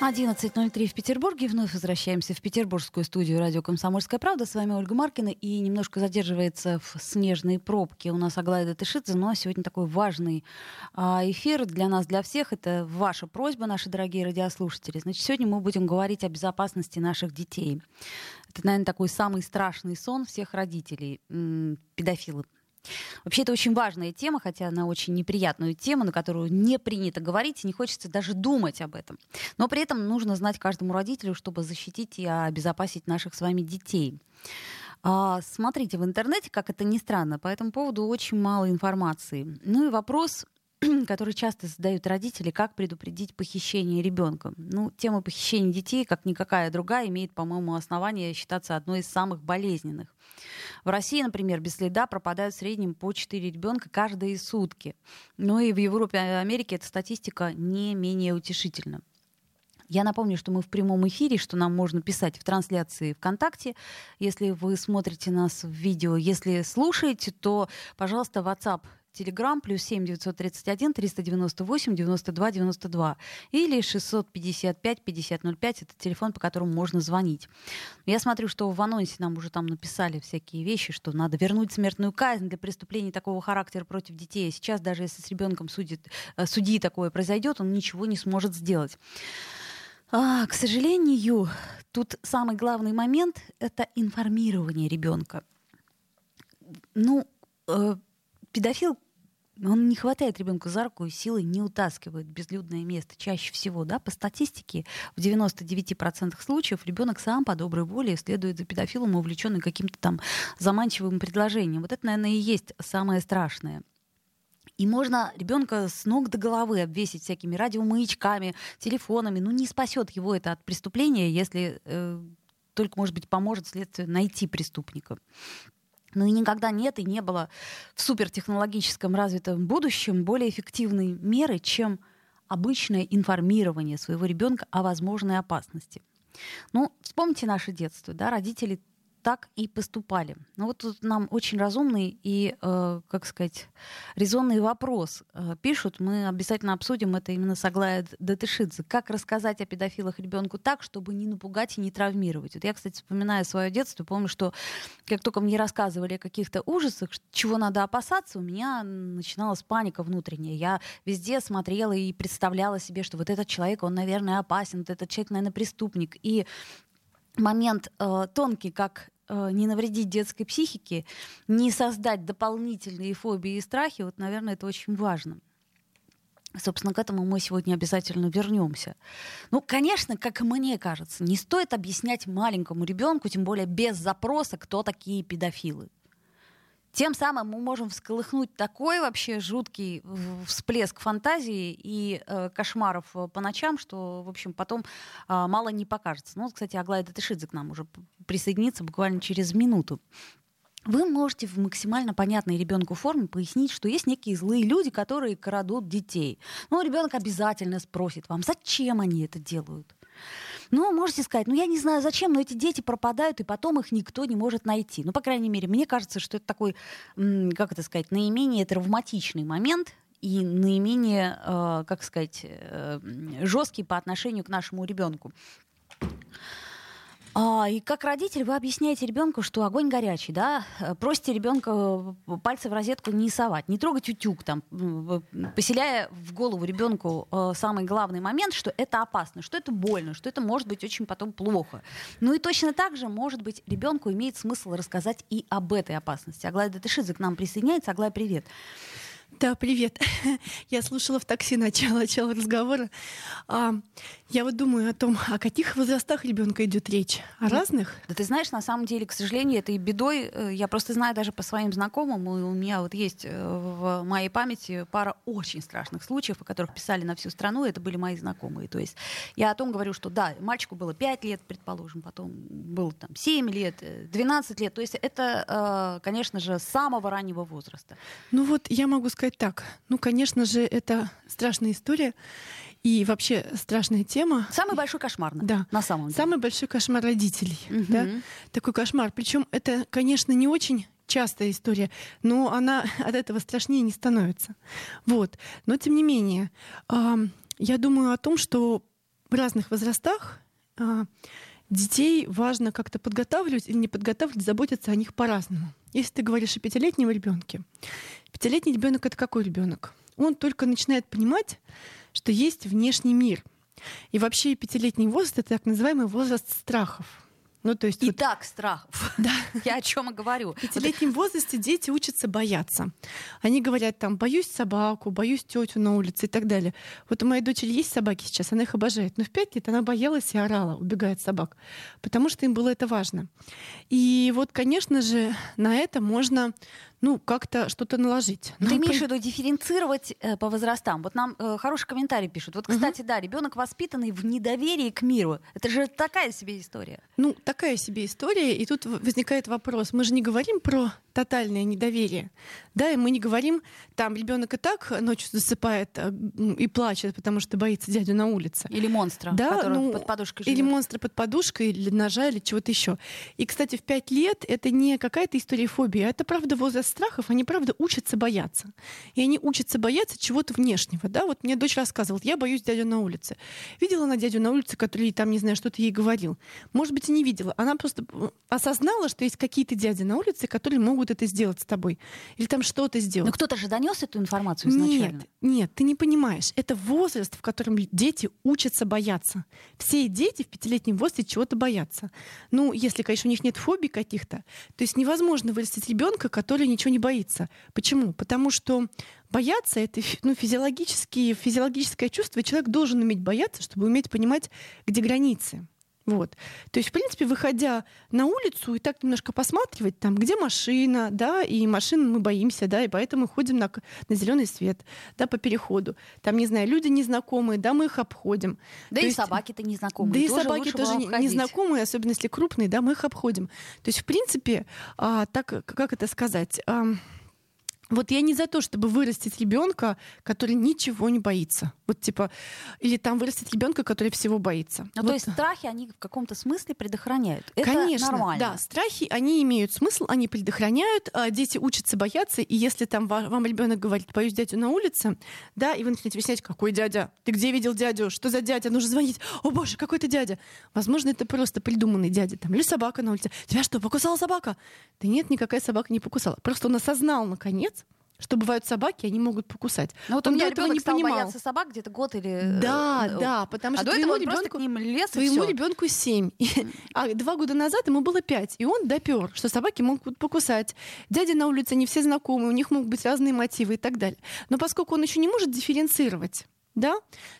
11.03 в Петербурге. Вновь возвращаемся в петербургскую студию радио «Комсомольская правда». С вами Ольга Маркина. И немножко задерживается в снежной пробке у нас Аглая Датышидзе. Но сегодня такой важный а, эфир для нас, для всех. Это ваша просьба, наши дорогие радиослушатели. Значит, сегодня мы будем говорить о безопасности наших детей. Это, наверное, такой самый страшный сон всех родителей. Педофилы Вообще это очень важная тема, хотя она очень неприятную тему, на которую не принято говорить, и не хочется даже думать об этом. Но при этом нужно знать каждому родителю, чтобы защитить и обезопасить наших с вами детей. А, смотрите в интернете, как это ни странно, по этому поводу очень мало информации. Ну и вопрос, который часто задают родители, как предупредить похищение ребенка. Ну, тема похищения детей, как никакая другая, имеет, по-моему, основание считаться одной из самых болезненных. В России, например, без следа пропадают в среднем по 4 ребенка каждые сутки. Ну и в Европе и Америке эта статистика не менее утешительна. Я напомню, что мы в прямом эфире, что нам можно писать в трансляции ВКонтакте. Если вы смотрите нас в видео, если слушаете, то, пожалуйста, WhatsApp Телеграм плюс 7 931 398 92 92 или 655 5005 это телефон, по которому можно звонить. Я смотрю, что в анонсе нам уже там написали всякие вещи, что надо вернуть смертную казнь для преступлений такого характера против детей. Сейчас даже если с ребенком судит, э, судьи такое произойдет, он ничего не сможет сделать. А, к сожалению, тут самый главный момент — это информирование ребенка. Ну, э, педофил он не хватает ребенка за руку и силой не утаскивает безлюдное место. Чаще всего, да, по статистике, в 99% случаев ребенок сам по доброй воле следует за педофилом, увлеченный каким-то там заманчивым предложением. Вот это, наверное, и есть самое страшное. И можно ребенка с ног до головы обвесить всякими радиомаячками, телефонами. Ну, не спасет его это от преступления, если э, только, может быть, поможет следствию найти преступника. Ну и никогда нет и не было в супертехнологическом развитом будущем более эффективной меры, чем обычное информирование своего ребенка о возможной опасности. Ну, вспомните наше детство, да, родители так и поступали. Ну вот тут нам очень разумный и, э, как сказать, резонный вопрос э, пишут. Мы обязательно обсудим это именно с Аглая Датышидзе. Как рассказать о педофилах ребенку так, чтобы не напугать и не травмировать? Вот я, кстати, вспоминаю свое детство, помню, что как только мне рассказывали о каких-то ужасах, чего надо опасаться, у меня начиналась паника внутренняя. Я везде смотрела и представляла себе, что вот этот человек, он, наверное, опасен, вот этот человек, наверное, преступник. И момент э, тонкий, как не навредить детской психике, не создать дополнительные фобии и страхи, вот, наверное, это очень важно. Собственно, к этому мы сегодня обязательно вернемся. Ну, конечно, как мне кажется, не стоит объяснять маленькому ребенку, тем более без запроса, кто такие педофилы. Тем самым мы можем всколыхнуть такой вообще жуткий всплеск фантазии и э, кошмаров э, по ночам, что, в общем, потом э, мало не покажется. Ну, вот, кстати, Аглая Датышидзе к нам уже присоединится буквально через минуту. Вы можете в максимально понятной ребенку форме пояснить, что есть некие злые люди, которые крадут детей. Ну, ребенок обязательно спросит вам, зачем они это делают. Ну, можете сказать, ну я не знаю зачем, но эти дети пропадают, и потом их никто не может найти. Ну, по крайней мере, мне кажется, что это такой, как это сказать, наименее травматичный момент, и наименее, э, как сказать, э, жесткий по отношению к нашему ребенку. А, и как родитель вы объясняете ребенку, что огонь горячий, да, э, просите ребенка э, пальцы в розетку не совать, не трогать утюг, там, поселяя в голову ребенку э, самый главный момент, что это опасно, что это больно, что это может быть очень потом плохо. Ну и точно так же, может быть, ребенку имеет смысл рассказать и об этой опасности. Аглая Датышидзе к нам присоединяется. Аглая, привет. Да, привет. Я слушала в такси начало, начало разговора. А, я вот думаю о том, о каких возрастах ребенка идет речь. О разных? Да ты знаешь, на самом деле, к сожалению, это и бедой. Э, я просто знаю даже по своим знакомым, у меня вот есть э, в моей памяти пара очень страшных случаев, о которых писали на всю страну, это были мои знакомые. То есть я о том говорю, что да, мальчику было 5 лет, предположим, потом было там 7 лет, 12 э, лет. То есть это, конечно же, с самого раннего возраста. Ну вот я могу сказать, сказать так. Ну, конечно же, это страшная история. И вообще страшная тема. Самый большой кошмар, да. на самом деле. Самый большой кошмар родителей. Мгм. Да? Такой кошмар. Причем это, конечно, не очень частая история, но она от этого страшнее не становится. Вот. Но тем не менее, я думаю о том, что в разных возрастах а, детей важно как-то подготавливать или не подготавливать, заботиться о них по-разному. Если ты говоришь о пятилетнем ребенке, пятилетний ребенок это какой ребенок? Он только начинает понимать, что есть внешний мир. И вообще пятилетний возраст это так называемый возраст страхов. Ну, то есть И вот так страхов. Да. Я о чем и говорю. в пятилетнем возрасте дети учатся бояться. Они говорят там, боюсь собаку, боюсь тетю на улице и так далее. Вот у моей дочери есть собаки сейчас, она их обожает. Но в пять лет она боялась и орала, убегая от собак, потому что им было это важно. И вот, конечно же, на это можно ну, как-то что-то наложить. Ты Ну, имеешь в виду дифференцировать э, по возрастам. Вот нам э, хороший комментарий пишут. Вот, кстати, да, ребенок воспитанный в недоверии к миру. Это же такая себе история. Ну, такая себе история, и тут возникает вопрос. Мы же не говорим про тотальное недоверие, да, и мы не говорим, там ребенок и так ночью засыпает м, и плачет, потому что боится дядю на улице. Или монстра, Да, который ну, под подушкой Или живет. монстра под подушкой, или ножа, или чего-то еще. И, кстати, в пять лет это не какая-то история фобии, а это правда возраст страхов, они правда учатся бояться. И они учатся бояться чего-то внешнего. Да? Вот мне дочь рассказывала, я боюсь дядю на улице. Видела она дядю на улице, который там, не знаю, что-то ей говорил. Может быть, и не видела. Она просто осознала, что есть какие-то дяди на улице, которые могут это сделать с тобой. Или там что-то сделать. Но кто-то же донес эту информацию изначально. Нет, нет, ты не понимаешь. Это возраст, в котором дети учатся бояться. Все дети в пятилетнем возрасте чего-то боятся. Ну, если, конечно, у них нет фобий каких-то. То есть невозможно вырастить ребенка, который ничего не боится. Почему? Потому что бояться это ну, физиологические, физиологическое чувство, и человек должен уметь бояться, чтобы уметь понимать, где границы. Вот. То есть, в принципе, выходя на улицу и так немножко посматривать, там, где машина, да, и машин мы боимся, да, и поэтому ходим на, на зеленый свет, да, по переходу. Там, не знаю, люди незнакомые, да, мы их обходим. Да То и есть- собаки-то незнакомые. да и тоже собаки тоже обходить. незнакомые, особенно если крупные, да, мы их обходим. То есть, в принципе, а, так, как это сказать, ам, вот я не за то, чтобы вырастить ребенка, который ничего не боится. Вот типа, или там вырастить ребенка, который всего боится. Ну, Вот. то есть страхи, они в каком-то смысле предохраняют. Это Конечно, нормально. да, страхи, они имеют смысл, они предохраняют, а дети учатся бояться, и если там ва- вам ребенок говорит, боюсь дядю на улице, да, и вы начинаете объяснять, какой дядя, ты где видел дядю, что за дядя, нужно звонить, о боже, какой ты дядя. Возможно, это просто придуманный дядя, там, или собака на улице, тебя что, покусала собака? Да нет, никакая собака не покусала. Просто он осознал, наконец, что бывают собаки, они могут покусать. Ну, вот у Он меня до этого не стал понимал. бояться собак где-то год или... Да, э, да, потому А что твоему ребенку к ним лез и Твоему всё. ребенку 7. А два года назад ему было 5. И он допер, что собаки могут покусать. Дяди на улице не все знакомы, у них могут быть разные мотивы и так далее. Но поскольку он еще не может дифференцировать, да,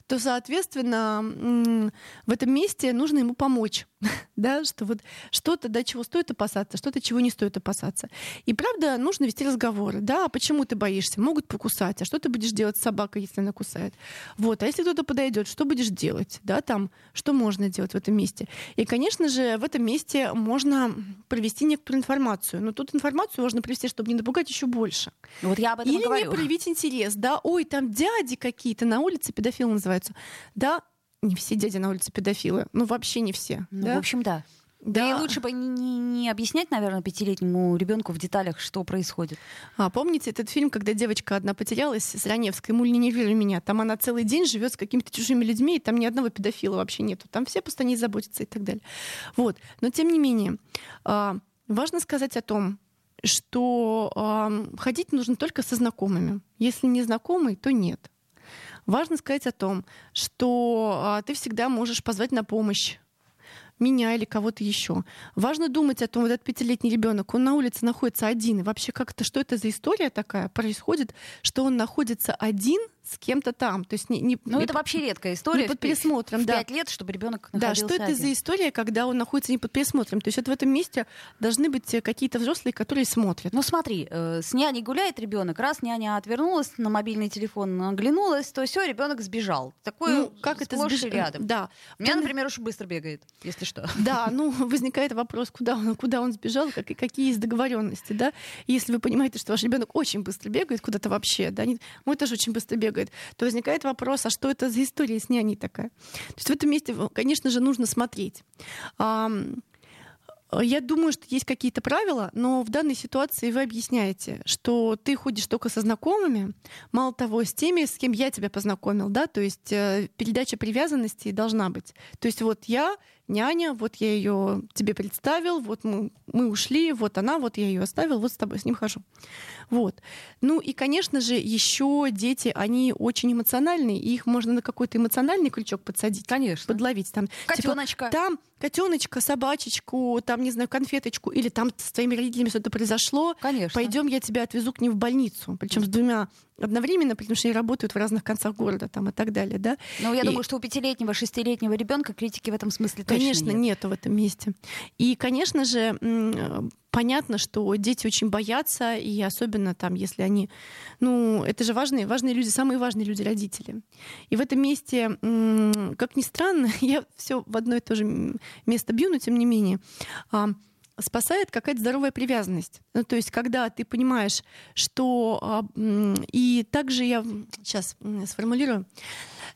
то, соответственно, в этом месте нужно ему помочь, да, что вот что-то, да, чего стоит опасаться, что-то, чего не стоит опасаться. И правда, нужно вести разговоры, да, а почему ты боишься? Могут покусать, а что ты будешь делать с собакой, если она кусает? Вот, а если кто-то подойдет, что будешь делать, да, там, что можно делать в этом месте? И, конечно же, в этом месте можно провести некоторую информацию, но тут информацию можно привести, чтобы не напугать еще больше. Вот я об этом Или не говорю. проявить интерес, да, ой, там дяди какие-то на улице, педофилы называются. Да, не все дяди на улице педофилы, ну вообще не все. Ну, да? в общем, да. Да. и лучше бы не, не- не объяснять, наверное, пятилетнему ребенку в деталях, что происходит. А помните этот фильм, когда девочка одна потерялась с Раневской, «Муль, не нервируй меня», там она целый день живет с какими-то чужими людьми, и там ни одного педофила вообще нету, там все просто о ней заботятся и так далее. Вот. Но тем не менее, а, важно сказать о том, что ходить нужно только со знакомыми. Если не знакомый, то нет. Важно сказать о том, что а, ты всегда можешь позвать на помощь меня или кого-то еще. Важно думать о том, вот этот пятилетний ребенок, он на улице находится один. И вообще как-то, что это за история такая происходит, что он находится один с кем-то там. То есть не, не, Ну, не это под- вообще редкая история. не под присмотром, в да. пять лет, чтобы ребенок Да, находился что это один. за история, когда он находится не под присмотром? То есть вот в этом месте должны быть э, какие-то взрослые, которые смотрят. Ну смотри, э, с няней гуляет ребенок, раз няня отвернулась, на мобильный телефон оглянулась, то все, ребенок сбежал. Такое ну, как это сбеж- рядом. Да. У меня, например, очень быстро бегает, если что. Да, ну, возникает вопрос, куда он, куда он сбежал, как, какие есть договоренности, да. Если вы понимаете, что ваш ребенок очень быстро бегает куда-то вообще, да, не, мой тоже очень быстро бегает, то возникает вопрос, а что это за история с няней такая? То есть в этом месте, конечно же, нужно смотреть. Я думаю, что есть какие-то правила, но в данной ситуации вы объясняете, что ты ходишь только со знакомыми, мало того, с теми, с кем я тебя познакомил, да, то есть э, передача привязанности должна быть. То есть вот я няня, вот я ее тебе представил, вот мы, мы ушли, вот она, вот я ее оставил, вот с тобой с ним хожу. Вот. Ну и, конечно же, еще дети, они очень эмоциональные, и их можно на какой-то эмоциональный крючок подсадить. Конечно. Подловить. Там, Котеночка. Типа, там котеночка, собачечку, там, не знаю, конфеточку, или там с твоими родителями что-то произошло. Конечно. Пойдем, я тебя отвезу к ним в больницу. Причем с двумя одновременно, потому что они работают в разных концах города там, и так далее. Да? Ну, я и... думаю, что у пятилетнего, шестилетнего ребенка критики в этом смысле точно Конечно, нет. нету в этом месте. И, конечно же, понятно, что дети очень боятся, и особенно там, если они... Ну, это же важные, важные люди, самые важные люди родители. И в этом месте, как ни странно, я все в одно и то же место бью, но тем не менее, а, спасает какая-то здоровая привязанность. Ну, то есть, когда ты понимаешь, что... А, и также я сейчас сформулирую.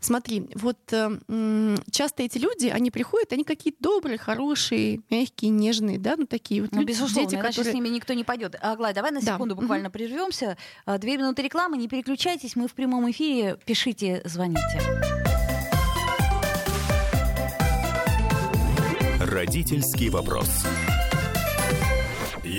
Смотри, вот э, часто эти люди, они приходят, они какие-то добрые, хорошие, мягкие, нежные, да, ну такие вот ну, люди, безусловно, дети, иначе которые... с ними никто не пойдет. Аглая, давай на секунду да. буквально угу. прервемся. А, две минуты рекламы, не переключайтесь, мы в прямом эфире. Пишите, звоните. Родительский вопрос.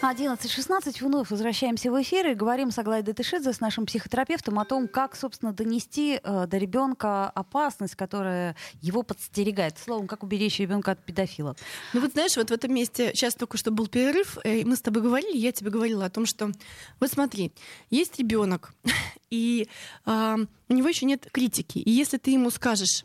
11.16. Вновь возвращаемся в эфир и говорим с Аглайдой Тышидзе, с нашим психотерапевтом, о том, как, собственно, донести э, до ребенка опасность, которая его подстерегает. Словом, как уберечь ребенка от педофила. Ну вот знаешь, вот в этом месте, сейчас только что был перерыв, э, и мы с тобой говорили, я тебе говорила о том, что вот смотри, есть ребенок, и э, у него еще нет критики. И если ты ему скажешь,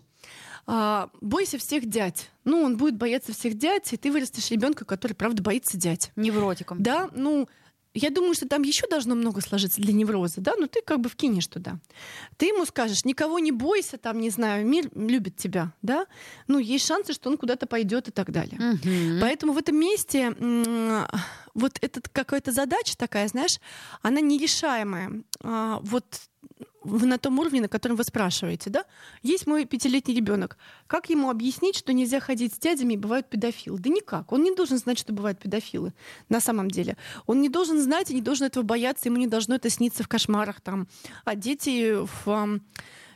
бойся всех дядь. Ну, он будет бояться всех дядь, и ты вырастешь ребенка, который, правда, боится дядь. Невротиком. Да, ну, я думаю, что там еще должно много сложиться для невроза, да, но ты как бы вкинешь туда. Ты ему скажешь, никого не бойся, там, не знаю, мир любит тебя, да, ну, есть шансы, что он куда-то пойдет и так далее. Угу. Поэтому в этом месте вот эта какая-то задача такая, знаешь, она нерешаемая. А, на том уровне, на котором вы спрашиваете, да? Есть мой пятилетний ребенок. Как ему объяснить, что нельзя ходить с дядями и бывают педофилы? Да никак. Он не должен знать, что бывают педофилы на самом деле. Он не должен знать и не должен этого бояться, ему не должно это сниться в кошмарах там. А дети в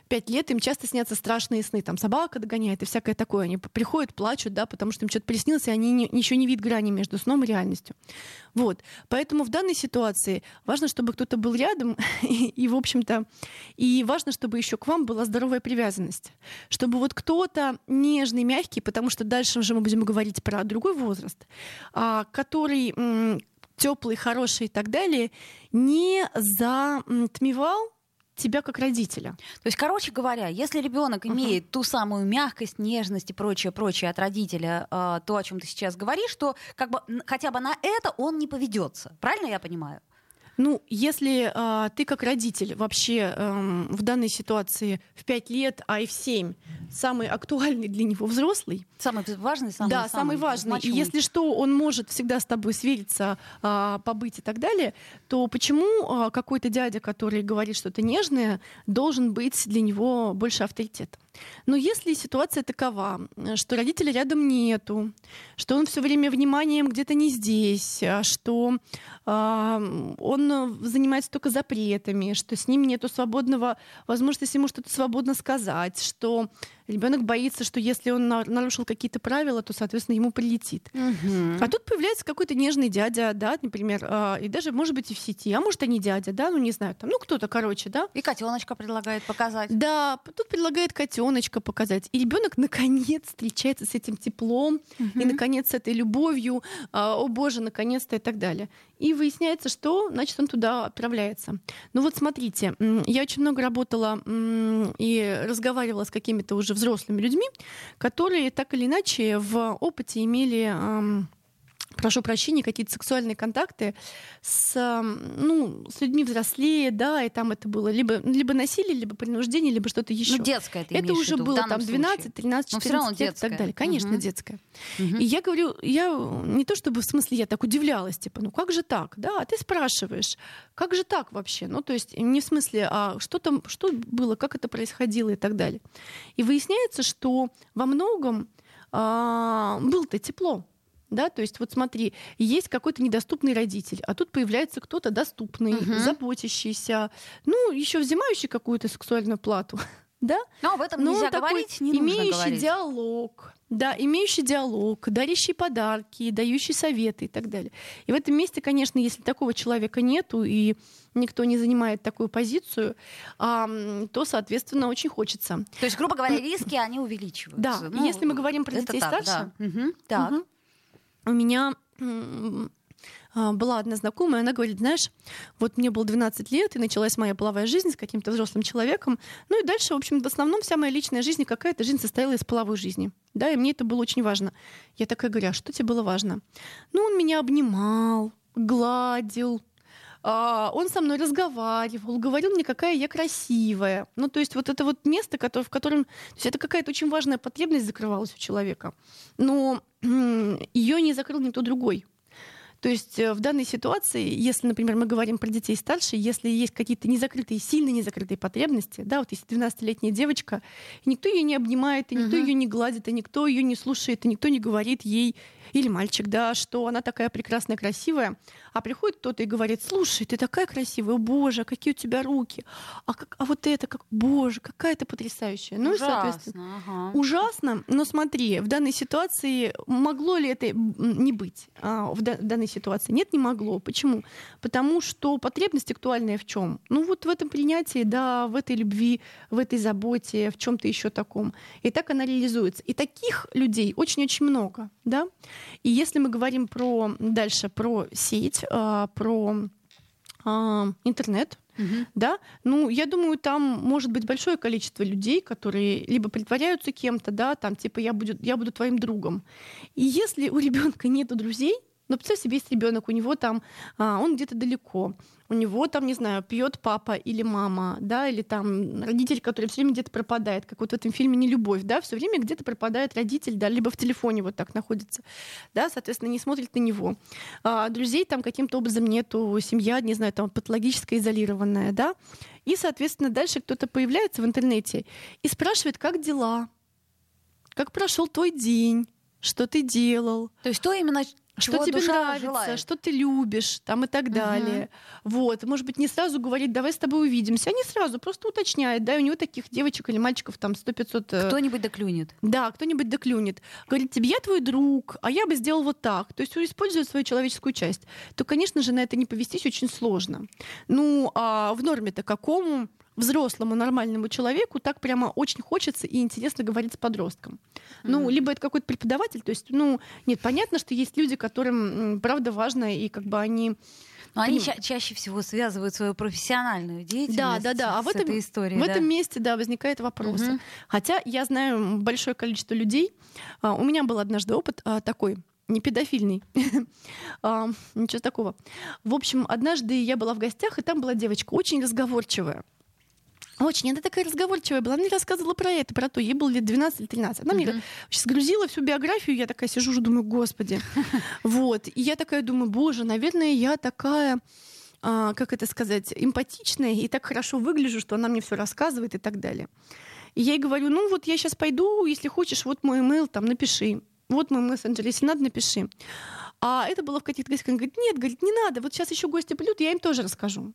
пять лет им часто снятся страшные сны. Там собака догоняет и всякое такое. Они приходят, плачут, да, потому что им что-то приснилось, и они не, еще не видят грани между сном и реальностью. Вот. Поэтому в данной ситуации важно, чтобы кто-то был рядом, и, и в общем-то, и важно, чтобы еще к вам была здоровая привязанность. Чтобы вот кто-то нежный, мягкий, потому что дальше уже мы будем говорить про другой возраст, а, который теплый, хороший и так далее, не затмевал тебя как родителя. То есть, короче говоря, если ребенок uh-huh. имеет ту самую мягкость, нежность и прочее, прочее от родителя, э, то, о чем ты сейчас говоришь, то как бы хотя бы на это он не поведется. Правильно я понимаю? Ну, если э, ты как родитель вообще э, в данной ситуации в 5 лет, а и в 7 самый актуальный для него взрослый. Самый важный, самый Да, самый, самый важный. Значимый. И если что, он может всегда с тобой свериться, э, побыть и так далее, то почему э, какой-то дядя, который говорит что-то нежное, должен быть для него больше авторитетом? Но если ситуация такова, что родителя рядом нету, что он все время вниманием где-то не здесь, а что э, он занимается только запретами, что с ним нету свободного возможности ему что-то свободно сказать, что Ребенок боится, что если он нарушил какие-то правила, то, соответственно, ему прилетит. Угу. А тут появляется какой-то нежный дядя, да, например, э, и даже, может быть, и в сети, а может, и дядя, да, ну, не знаю, там, ну, кто-то, короче, да. И котеночка предлагает показать. Да, тут предлагает котеночка солнышко показать. И ребенок наконец встречается с этим теплом, и наконец с этой любовью, а, о боже, наконец-то и так далее. И выясняется, что, значит, он туда отправляется. Ну вот смотрите, я очень много работала и разговаривала с какими-то уже взрослыми людьми, которые так или иначе в опыте имели прошу прощения, какие-то сексуальные контакты с, ну, с людьми взрослее, да, и там это было либо, либо насилие, либо принуждение, либо что-то еще. Ну, детское ты Это уже было там 12, 13, 14 лет и так далее. Конечно, угу. детское. Угу. И я говорю, я не то чтобы в смысле я так удивлялась, типа, ну как же так, да, а ты спрашиваешь, как же так вообще? Ну, то есть не в смысле, а что там, что было, как это происходило и так далее. И выясняется, что во многом а, было-то тепло. Да, то есть вот смотри, есть какой-то недоступный родитель, а тут появляется кто-то доступный, угу. заботящийся, ну, еще взимающий какую-то сексуальную плату. Да? Но об этом Но нельзя такой, говорить, не имеющий говорить. диалог, да, имеющий диалог, дарящий подарки, дающий советы и так далее. И в этом месте, конечно, если такого человека нету и никто не занимает такую позицию, то, соответственно, очень хочется. То есть, грубо говоря, риски они увеличиваются. Да, ну, если мы говорим про детей так, старше, да. угу. так. Угу у меня а, была одна знакомая, она говорит, знаешь, вот мне было 12 лет, и началась моя половая жизнь с каким-то взрослым человеком. Ну и дальше, в общем, в основном вся моя личная жизнь, какая-то жизнь состояла из половой жизни. Да, и мне это было очень важно. Я такая говорю, а что тебе было важно? Ну, он меня обнимал, гладил, а, он со мной разговаривал, говорил мне, какая я красивая. Ну, то есть вот это вот место, в котором... То есть это какая-то очень важная потребность закрывалась у человека. Но ее не закрыл никто другой. То есть э, в данной ситуации, если, например, мы говорим про детей старше, если есть какие-то незакрытые, сильно незакрытые потребности, да, вот если 12-летняя девочка, никто ее не обнимает, и никто uh-huh. ее не гладит, и никто ее не слушает, и никто не говорит ей, или мальчик, да, что она такая прекрасная, красивая, а приходит кто-то и говорит, слушай, ты такая красивая, боже, какие у тебя руки, а, как, а вот это, как, боже, какая ты потрясающая. Ну, ужасно, соответственно, ага. ужасно, но смотри, в данной ситуации могло ли это не быть а, в, да, в данной ситуации? Нет, не могло. Почему? Потому что потребность актуальная в чем? Ну вот в этом принятии, да, в этой любви, в этой заботе, в чем-то еще таком. И так она реализуется. И таких людей очень-очень много, да. И если мы говорим про дальше про сеть, а, про а, интернет, Uh-huh. Да, ну я думаю, там может быть большое количество людей, которые либо притворяются кем-то, да, там типа я буду я буду твоим другом. И если у ребенка нету друзей, ну представь себе есть ребенок, у него там а, он где-то далеко, у него там, не знаю, пьет папа или мама, да, или там родитель, который все время где-то пропадает, как вот в этом фильме «Не любовь», да, все время где-то пропадает родитель, да, либо в телефоне вот так находится, да, соответственно, не смотрит на него. А, друзей там каким-то образом нету, семья, не знаю, там патологическая, изолированная, да, и, соответственно, дальше кто-то появляется в интернете и спрашивает, как дела, как прошел твой день, что ты делал. То есть то именно что тебе нравится, желает. что ты любишь, там и так далее. Угу. Вот, может быть, не сразу говорить, давай с тобой увидимся, а не сразу, просто уточняет, да, и у него таких девочек или мальчиков там 100-500... Э, кто-нибудь доклюнет. Да, кто-нибудь доклюнет. Говорит тебе, я твой друг, а я бы сделал вот так. То есть использует свою человеческую часть. То, конечно же, на это не повестись очень сложно. Ну, а в норме-то какому взрослому нормальному человеку так прямо очень хочется и интересно говорить с подростком. Mm-hmm. Ну, либо это какой-то преподаватель, то есть, ну, нет, понятно, что есть люди, которым правда важно, и как бы они но они ча- чаще всего связывают свою профессиональную деятельность да, да, да. А в этом, этой историей. В да. этом месте, да, возникает вопрос. Угу. Хотя я знаю большое количество людей. А, у меня был однажды опыт а, такой не педофильный. а, ничего такого. В общем, однажды я была в гостях, и там была девочка очень разговорчивая. Очень. Она такая разговорчивая была. Она мне рассказывала про это, про то. Ей было лет 12 или 13. Она мне сейчас грузила всю биографию. Я такая сижу, уже думаю, господи. Вот. И я такая думаю, боже, наверное, я такая а, как это сказать, эмпатичная и так хорошо выгляжу, что она мне все рассказывает и так далее. И я ей говорю, ну вот я сейчас пойду, если хочешь, вот мой email, там напиши. Вот мой мессенджер, если надо, напиши. А это было в каких-то гостях. Она говорит, нет, говорит, не надо, вот сейчас еще гости придут, я им тоже расскажу.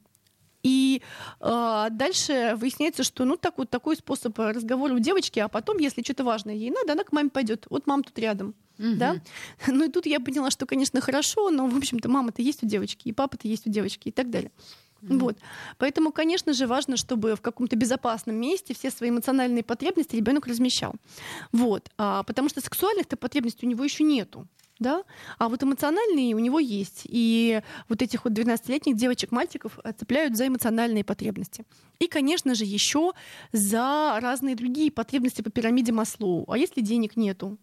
И э, дальше выясняется, что ну так вот такой способ разговора у девочки, а потом, если что-то важное ей надо, она к маме пойдет. Вот мама тут рядом. Угу. Да? Ну и тут я поняла, что, конечно, хорошо, но, в общем-то, мама-то есть у девочки, и папа-то есть у девочки, и так далее. Mm-hmm. Вот. Поэтому, конечно же, важно, чтобы в каком-то безопасном месте все свои эмоциональные потребности ребенок размещал. Вот. А, потому что сексуальных-то потребностей у него еще нету да, а вот эмоциональные у него есть. И вот этих вот 12-летних девочек-мальчиков цепляют за эмоциональные потребности. И, конечно же, еще за разные другие потребности по пирамиде Маслоу. А если денег нету?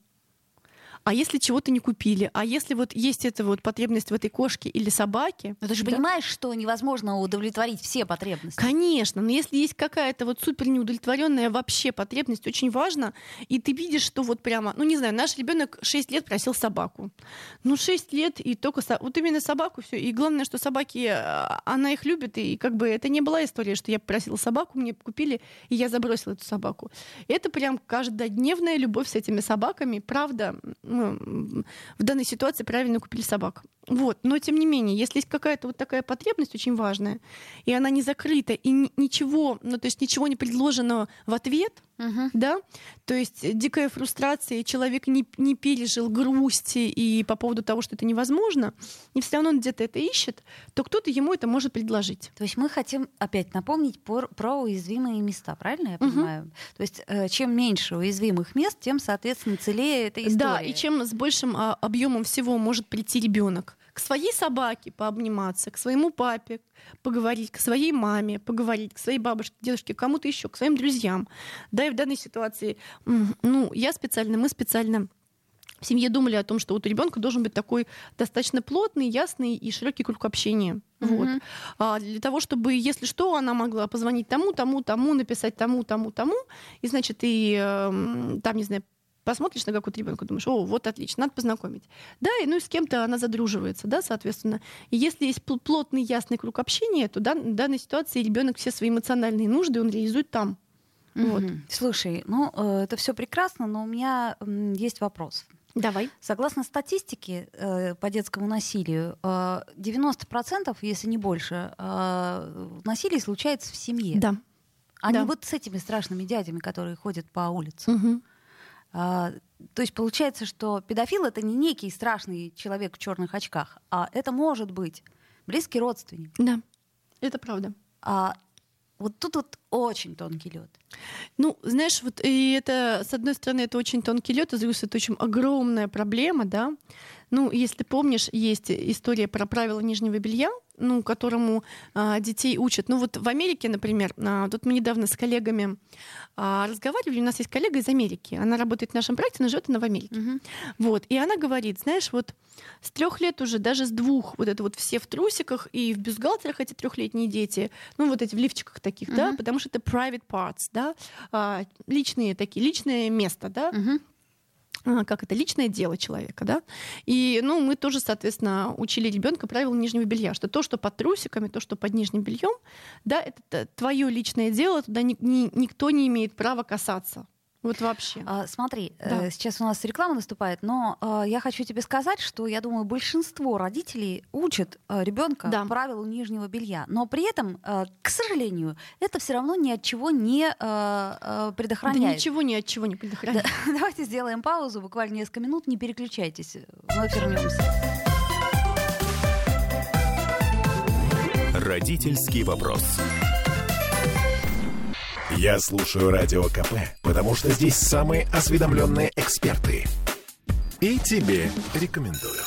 А если чего-то не купили, а если вот есть эта вот потребность в этой кошке или собаке. Но ты же да? понимаешь, что невозможно удовлетворить все потребности. Конечно, но если есть какая-то вот супер неудовлетворенная вообще потребность, очень важно, и ты видишь, что вот прямо, ну не знаю, наш ребенок 6 лет просил собаку. Ну 6 лет и только со... вот именно собаку все. И главное, что собаки, а, она их любит, и как бы это не была история, что я попросила собаку, мне купили, и я забросила эту собаку. Это прям каждодневная любовь с этими собаками, правда, в данной ситуации правильно купили собак. Вот. Но тем не менее, если есть какая-то вот такая потребность очень важная, и она не закрыта, и ничего, ну то есть ничего не предложено в ответ, угу. да, то есть дикая фрустрация, и человек не, не пережил грусти и по поводу того, что это невозможно, и все равно он где-то это ищет, то кто-то ему это может предложить. То есть мы хотим опять напомнить про, про уязвимые места, правильно я понимаю? Угу. То есть э, чем меньше уязвимых мест, тем, соответственно, целее эта история. Да, и чем с большим а, объемом всего может прийти ребенок к своей собаке пообниматься, к своему папе поговорить, к своей маме поговорить, к своей бабушке, дедушке, кому-то еще, к своим друзьям. Да, и в данной ситуации, ну, я специально, мы специально в семье думали о том, что вот у ребенка должен быть такой достаточно плотный, ясный и широкий круг общения. Mm-hmm. Вот. А для того, чтобы, если что, она могла позвонить тому, тому, тому, написать тому, тому, тому, и, значит, и э, там, не знаю, посмотришь на какого-то ребенка, думаешь, о, вот отлично, надо познакомить. Да, и ну и с кем-то она задруживается, да, соответственно. И если есть плотный, ясный круг общения, то да, в данной ситуации ребенок все свои эмоциональные нужды он реализует там. Mm-hmm. Вот. Слушай, ну э, это все прекрасно, но у меня есть вопрос. Давай. Согласно статистике э, по детскому насилию, э, 90%, если не больше, э, насилие случается в семье. Да. А да. не вот с этими страшными дядями, которые ходят по улице. Угу. А, то есть получается, что педофил это не некий страшный человек в черных очках, а это может быть близкий родственник. Да, это правда. А вот тут вот очень тонкий лед. Ну, знаешь, вот и это, с одной стороны, это очень тонкий лед, а с другой стороны, это очень огромная проблема, да. Ну, если помнишь, есть история про правила нижнего белья, ну, которому а, детей учат. Ну, вот в Америке, например, а, тут мы недавно с коллегами а, разговаривали, у нас есть коллега из Америки, она работает в нашем проекте, но живет она в Америке. Угу. Вот, и она говорит, знаешь, вот с трех лет уже, даже с двух, вот это вот все в трусиках и в бюстгальтерах эти трехлетние дети, ну, вот эти в лифчиках таких, угу. да, потому что это private parts, да, а, личные такие, личное место, да, угу как это личное дело человека, да. И, ну, мы тоже, соответственно, учили ребенка правила нижнего белья, что то, что под трусиками, то, что под нижним бельем, да, это твое личное дело, туда ни, ни, никто не имеет права касаться. Вот вообще. А, смотри, да. э, сейчас у нас реклама наступает, но э, я хочу тебе сказать, что я думаю, большинство родителей учат э, ребенка да. правилу нижнего белья, но при этом, э, к сожалению, это все равно ни от чего не э, э, предохраняет. Да ничего ни от чего не предохраняет. Да, давайте сделаем паузу, буквально несколько минут, не переключайтесь, мы вернемся. Родительский вопрос. Я слушаю Радио КП, потому что здесь самые осведомленные эксперты. И тебе рекомендую.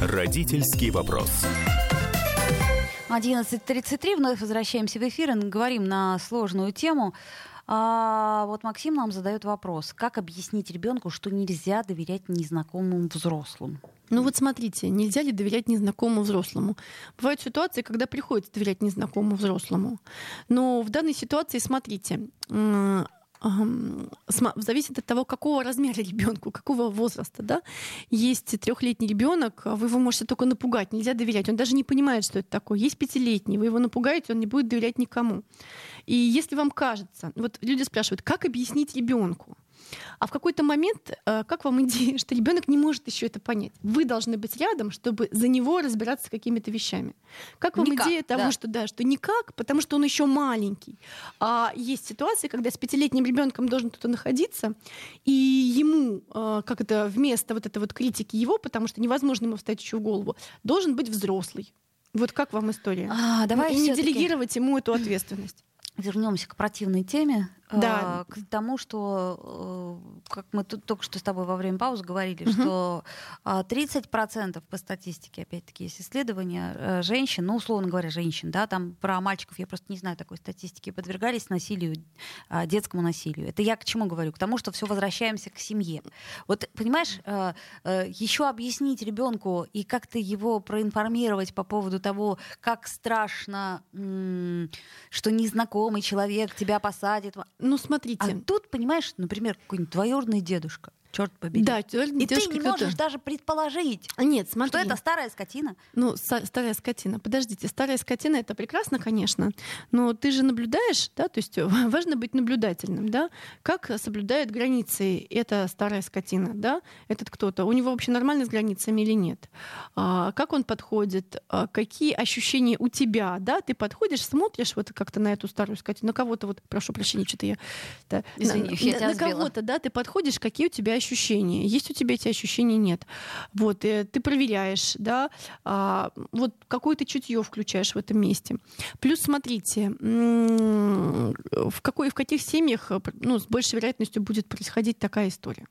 Родительский вопрос. 11.33, вновь возвращаемся в эфир и говорим на сложную тему. А вот Максим нам задает вопрос, как объяснить ребенку, что нельзя доверять незнакомым взрослым? Ну вот смотрите, нельзя ли доверять незнакомому взрослому? Бывают ситуации, когда приходится доверять незнакомому взрослому. Но в данной ситуации, смотрите, зависит от того, какого размера ребенку, какого возраста, да. Есть трехлетний ребенок, а вы его можете только напугать, нельзя доверять. Он даже не понимает, что это такое. Есть пятилетний, вы его напугаете, он не будет доверять никому. И если вам кажется, вот люди спрашивают, как объяснить ребенку? А в какой-то момент, э, как вам идея, что ребенок не может еще это понять? Вы должны быть рядом, чтобы за него разбираться с какими-то вещами. Как вам Никак, идея того, да. что да, что никак, потому что он еще маленький. А есть ситуации, когда с пятилетним ребенком должен кто-то находиться, и ему, э, как это, вместо вот этой вот критики его, потому что невозможно ему встать еще в голову, должен быть взрослый. Вот как вам история? А, давай и не делегировать ему эту ответственность. вернемся к противной теме, Да. э, к тому, что, э, как мы тут только что с тобой во время паузы говорили, Мгм. что а, 30% по статистике, опять-таки, есть исследования, э, женщин, ну, условно говоря, женщин, да, там про мальчиков я просто не знаю такой статистики, подвергались насилию, а, детскому насилию. Это я к чему говорю? К тому, что все возвращаемся к семье. Вот, понимаешь, еще объяснить ребенку и как-то его проинформировать по поводу того, как страшно, что незнакомый человек тебя посадит. Ну, А смотрите. тут, понимаешь, например, какой-нибудь двоюродный дедушка, черт побери. Да, И ты не можешь даже предположить, Нет, что смотри. это старая скотина. Ну, старая скотина. Подождите, старая скотина это прекрасно, конечно, но ты же наблюдаешь, да, то есть важно быть наблюдательным, да, как соблюдает границы эта старая скотина, да, этот кто-то, у него вообще нормально с границами или нет, А, как он подходит, А, какие ощущения у тебя, да, ты подходишь, смотришь вот как-то на эту старую скотину, на кого-то вот, прошу прощения, что-то я, да, Извини, на, я тебя на сбила. кого-то, да, ты подходишь, какие у тебя ощущения, есть у тебя эти ощущения, нет, вот, э, ты проверяешь, да, а, вот какое ты чутье включаешь в этом месте. Плюс смотрите, в, какой, в каких семьях э, ну, с большей вероятностью будет происходить такая история.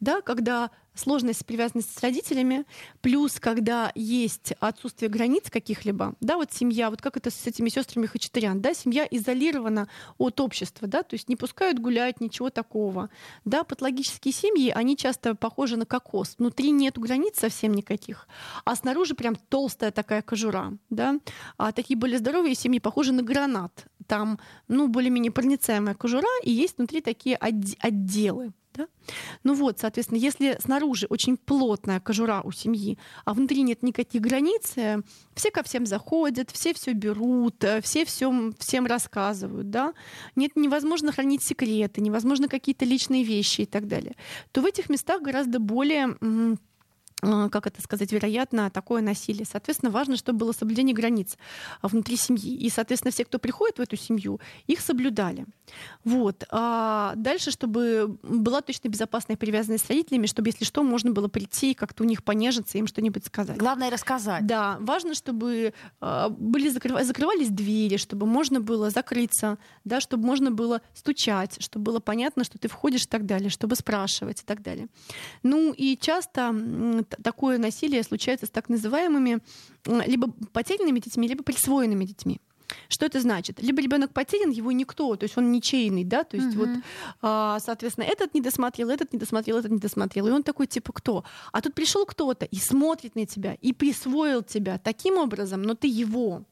Да, когда сложность привязанности с родителями, плюс когда есть отсутствие границ каких-либо, да, вот семья, вот как это с этими сестрами Хачатурян, да, семья изолирована от общества, да, то есть не пускают гулять, ничего такого, да, патологические семьи, они часто похожи на кокос, внутри нету границ совсем никаких, а снаружи прям толстая такая кожура, да, а такие более здоровые семьи похожи на гранат, там, ну, более-менее проницаемая кожура, и есть внутри такие отде- отделы, да? Ну вот, соответственно, если снаружи очень плотная кожура у семьи, а внутри нет никаких границ, э, все ко всем заходят, все все берут, э, все все всем рассказывают, да, нет, невозможно хранить секреты, невозможно какие-то личные вещи и так далее, то в этих местах гораздо более э, как это сказать, вероятно, такое насилие. Соответственно, важно, чтобы было соблюдение границ а, внутри семьи. И, соответственно, все, кто приходит в эту семью, их соблюдали. Вот. А дальше, чтобы была точно безопасная привязанность с родителями, чтобы, если что, можно было прийти и как-то у них понежиться, им что-нибудь сказать. Главное рассказать. Да, важно, чтобы э, были закрыва- закрывались двери, чтобы можно было закрыться, да, чтобы можно было стучать, чтобы было понятно, что ты входишь и так далее, чтобы спрашивать и так далее. Ну и часто такое насилие случается с так называемыми либо потерянными детьми, либо присвоенными детьми. Что это значит? Либо ребенок потерян, его никто, то есть он ничейный, да, то есть вот, Мгм. а, соответственно, этот не досмотрел, этот не досмотрел, этот не досмотрел, и он такой типа кто? А тут пришел кто-то и смотрит на тебя и присвоил тебя таким образом, но ты его.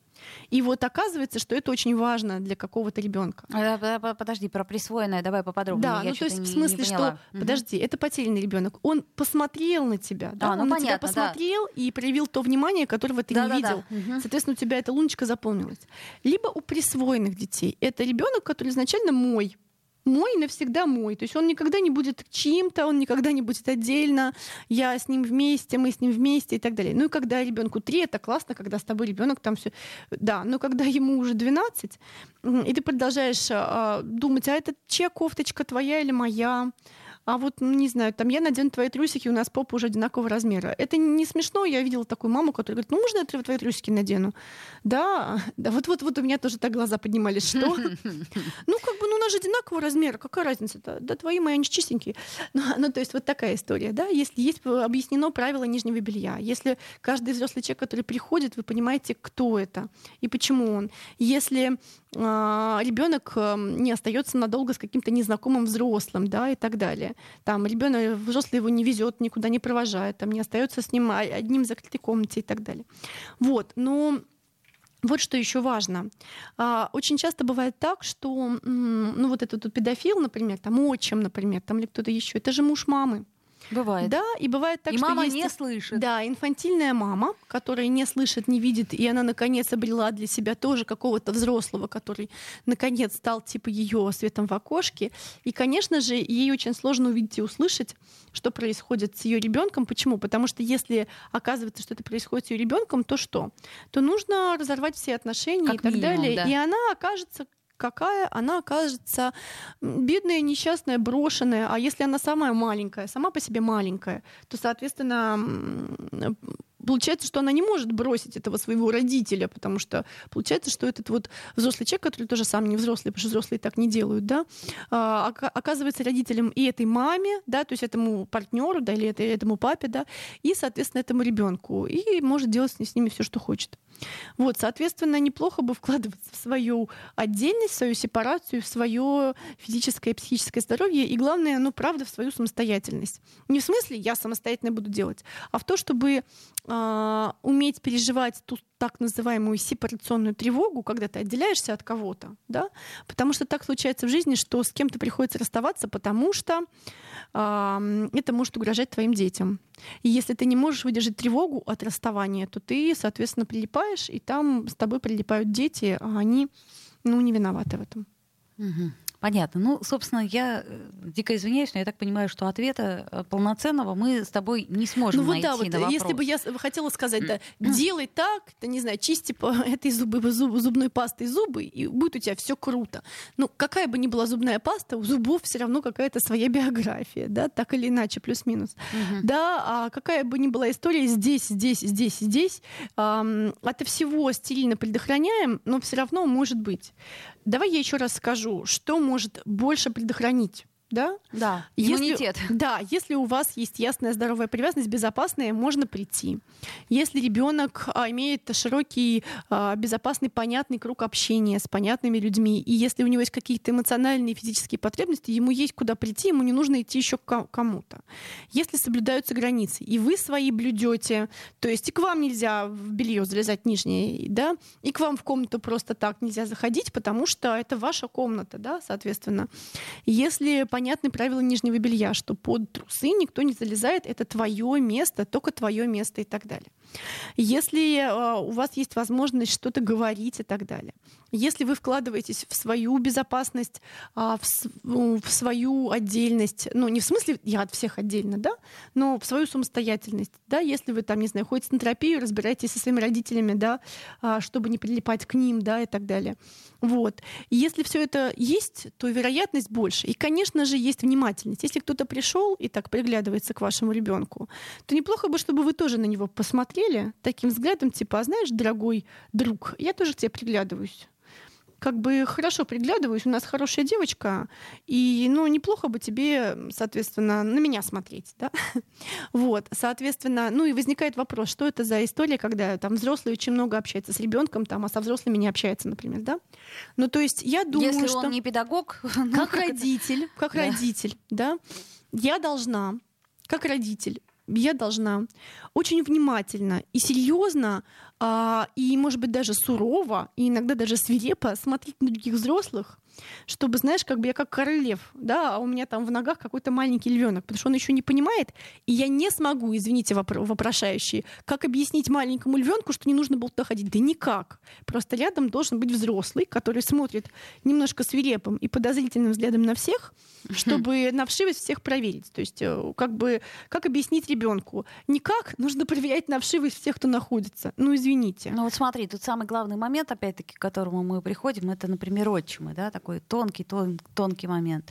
И вот оказывается, что это очень важно для какого-то ребенка. А, по- по- Подожди, про присвоенное давай поподробнее. Да, Я ну то есть в не смысле, что, Мгм. подожди, это потерянный ребенок. Он посмотрел на тебя, да, А, ну он на тебя понятно, да. посмотрел и проявил то внимание, которого ты Да-да-да. не видел. Мгм. Соответственно, у тебя эта луночка запомнилась. Либо у присвоенных детей. Это ребенок, который изначально мой. Мой навсегда мой. То есть он никогда не будет чьим-то, он никогда не будет отдельно. Я с ним вместе, мы с ним вместе и так далее. Ну и когда ребенку 3, это классно, когда с тобой ребенок там все. Да, но когда ему уже 12, м, и ты продолжаешь а, думать, а это чья кофточка, твоя или моя? А вот, ну, не знаю, там я надену твои трусики, у нас попа уже одинакового размера. Это не смешно. Я видела такую маму, которая говорит, ну, можно я твои трусики надену? Да, да, вот-вот-вот у меня тоже так глаза поднимались. Что? Ну, как бы, ну, у нас же одинакового размера, какая разница-то? Да, твои мои, они чистенькие. Ну, ну, то есть вот такая история, да, если есть объяснено правило нижнего белья, если каждый взрослый человек, который приходит, вы понимаете, кто это и почему он. Если ребенок не остается надолго с каким-то незнакомым взрослым, да, и так далее. Там ребенок, взрослый его не везет, никуда не провожает, там не остается с ним одним в закрытой комнате и так далее. Вот, но вот что еще важно. А, очень часто бывает так, что ну, вот этот вот педофил, например, там отчим, например, там или кто-то еще, это же муж мамы. Бывает. Да, и бывает так, и что мама есть... не слышит. Да, инфантильная мама, которая не слышит, не видит, и она наконец обрела для себя тоже какого-то взрослого, который наконец стал типа ее светом в окошке. И, конечно же, ей очень сложно увидеть и услышать, что происходит с ее ребенком. Почему? Потому что если оказывается, что это происходит с ее ребенком, то что? То нужно разорвать все отношения Как и так минимум, далее. да. И она окажется какая она окажется бедная, несчастная, брошенная. А если она самая маленькая, сама по себе маленькая, то, соответственно, получается, что она не может бросить этого своего родителя, потому что получается, что этот вот взрослый человек, который тоже сам не взрослый, потому что взрослые так не делают, да, а, ока- оказывается родителем и этой маме, да, то есть этому партнеру, да, или этому папе, да, и, соответственно, этому ребенку, и может делать с ними все, что хочет. Вот, соответственно, неплохо бы вкладываться в свою отдельность, в свою сепарацию, в свое физическое и психическое здоровье, и главное, ну, правда, в свою самостоятельность. Не в смысле я самостоятельно буду делать, а в то, чтобы а, уметь переживать ту так называемую сепарационную тревогу, когда ты отделяешься от кого-то, да, потому что так случается в жизни, что с кем-то приходится расставаться, потому что м, это может угрожать твоим детям. И если ты не можешь выдержать тревогу от расставания, то ты, соответственно, прилипаешь, и там с тобой прилипают дети, а они, ну, не виноваты в этом. Мгм. Понятно. Ну, собственно, я э, дико извиняюсь, но я так понимаю, что ответа э, полноценного мы с тобой не сможем Ну вот найти да, вот на вопрос. если бы я хотела сказать, да, делай так, ты не знаю, чисти по этой зубы, зуб- зубной пастой зубы, и будет у тебя все круто. Ну, какая бы ни была зубная паста, у зубов все равно какая-то своя биография, да, так или иначе, плюс-минус. Мгм. Да, а какая бы ни была история здесь, здесь, здесь, здесь, ам, от всего стерильно предохраняем, но все равно может быть. Давай я еще раз скажу, что может больше предохранить. Да? Да, Если- иммунитет. Да, если у вас есть ясная здоровая привязанность, безопасная, можно прийти. Если ребенок а, имеет широкий, а, безопасный, понятный круг общения с понятными людьми, и если у него есть какие-то эмоциональные физические потребности, ему есть куда прийти, ему не нужно идти еще к ко- кому-то. Если соблюдаются границы, и вы свои блюдете, то есть и к вам нельзя в белье залезать нижнее, да, и к вам в комнату просто так нельзя заходить, потому что это ваша комната, да, соответственно. Если понятны правила нижнего белья, что под трусы никто не залезает, это твое место, только твое место и так далее. Если э, у вас есть возможность что-то говорить и так далее. Если вы вкладываетесь в свою безопасность, а, в, с- ну, в свою отдельность, ну не в смысле я от всех отдельно, да, но в свою самостоятельность, да, если вы там, не знаю, ходите на терапию, разбираетесь со своими родителями, да, а, чтобы не прилипать к ним, да, и так далее. Вот. Если все это есть, то вероятность больше. И, конечно же, есть внимательность. Если кто-то пришел и так приглядывается к вашему ребенку, то неплохо бы, чтобы вы тоже на него посмотрели таким взглядом, типа, а знаешь, дорогой друг, я тоже к тебе приглядываюсь как бы хорошо приглядываюсь, у нас хорошая девочка, и, ну, неплохо бы тебе, соответственно, на меня смотреть, да? Вот, соответственно, ну и возникает вопрос, что это за история, когда там взрослый очень много общается с ребенком, там, а со взрослыми не общается, например, да? Ну, то есть я думаю, Если что он не педагог, ну, как родитель, как родитель, да, я должна, как родитель, я должна очень внимательно и серьезно, а, и, может быть, даже сурово, и иногда даже свирепо смотреть на других взрослых, чтобы, знаешь, как бы я как королев, да, а у меня там в ногах какой-то маленький львенок, потому что он еще не понимает, и я не смогу, извините, вопро- вопрошающие, как объяснить маленькому львенку, что не нужно было туда ходить? Да никак. Просто рядом должен быть взрослый, который смотрит немножко свирепым и подозрительным взглядом на всех, чтобы на вшивость всех проверить. То есть, э, как бы, как объяснить ребенку? Никак, нужно проверять на вшивость всех, кто находится. Ну, извините. Ну вот смотри, тут самый главный момент, опять-таки, к которому мы приходим, это, например, отчимы, да, такой тонкий, тон, тонкий момент.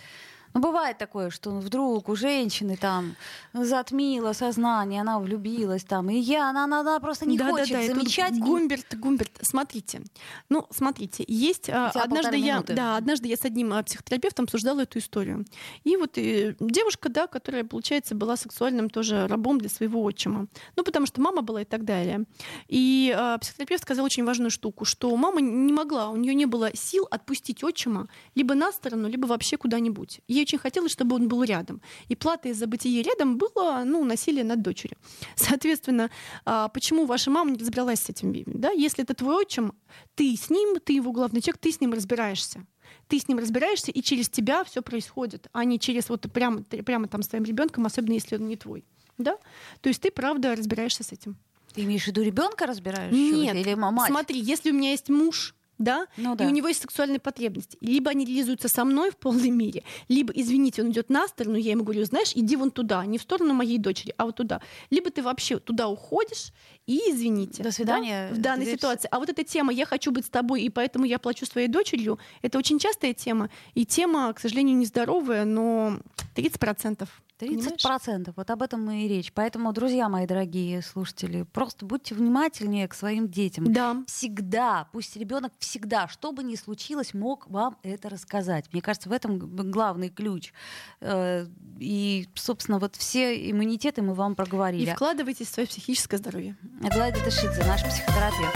Ну, бывает такое, что вдруг у женщины там затмило сознание, она влюбилась там, и я, она, она, она просто не хочет и тут замечать. и- Гумберт, Гумберт, смотрите. Ну, смотрите, есть а, однажды я, минуты. да, однажды я с одним а, психотерапевтом обсуждала эту историю. И вот э, девушка, да, которая, получается, была сексуальным тоже рабом для своего отчима. Ну, потому что мама была и так далее. И а, психотерапевт сказал очень важную штуку, что мама не могла, у нее не было сил отпустить отчима либо на сторону, либо вообще куда-нибудь. Ей очень хотелось, чтобы он был рядом. И платой за бытие рядом было ну, насилие над дочерью. Соответственно, а, почему ваша мама не разобралась с этим? Да? Если это твой отчим, ты с ним, ты его главный человек, ты с ним разбираешься. Ты с ним разбираешься, и через тебя все происходит, а не через вот прямо, прямо там с твоим ребенком, особенно если он не твой. Да? То есть ты правда разбираешься с этим. Ты имеешь в виду ребенка разбираешь? Нет. Или мать? Смотри, если у меня есть муж, да, Ну и да. у него есть сексуальные потребности. Либо они реализуются со мной в полной мере, либо, извините, он идет на сторону, я ему говорю, знаешь, иди вон туда, не в сторону моей дочери, а вот туда. Либо ты вообще туда уходишь и извините. До свидания, да, в данной дверь- ситуации. А вот эта тема «я хочу быть с тобой, и поэтому я плачу своей дочерью» — это очень частая тема. И тема, к сожалению, нездоровая, но 30%. 30 понимаешь? процентов. Вот об этом и речь. Поэтому, друзья мои дорогие слушатели, просто будьте внимательнее к своим детям. Да. Всегда, пусть ребенок всегда, что бы ни случилось, мог вам это рассказать. Мне кажется, в этом главный ключ. Э, И, собственно, вот все иммунитеты мы вам И проговорили. вкладывайтесь в свое психическое здоровье. Аглая Дедышидзе, наш психотерапевт.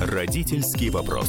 Родительский вопрос.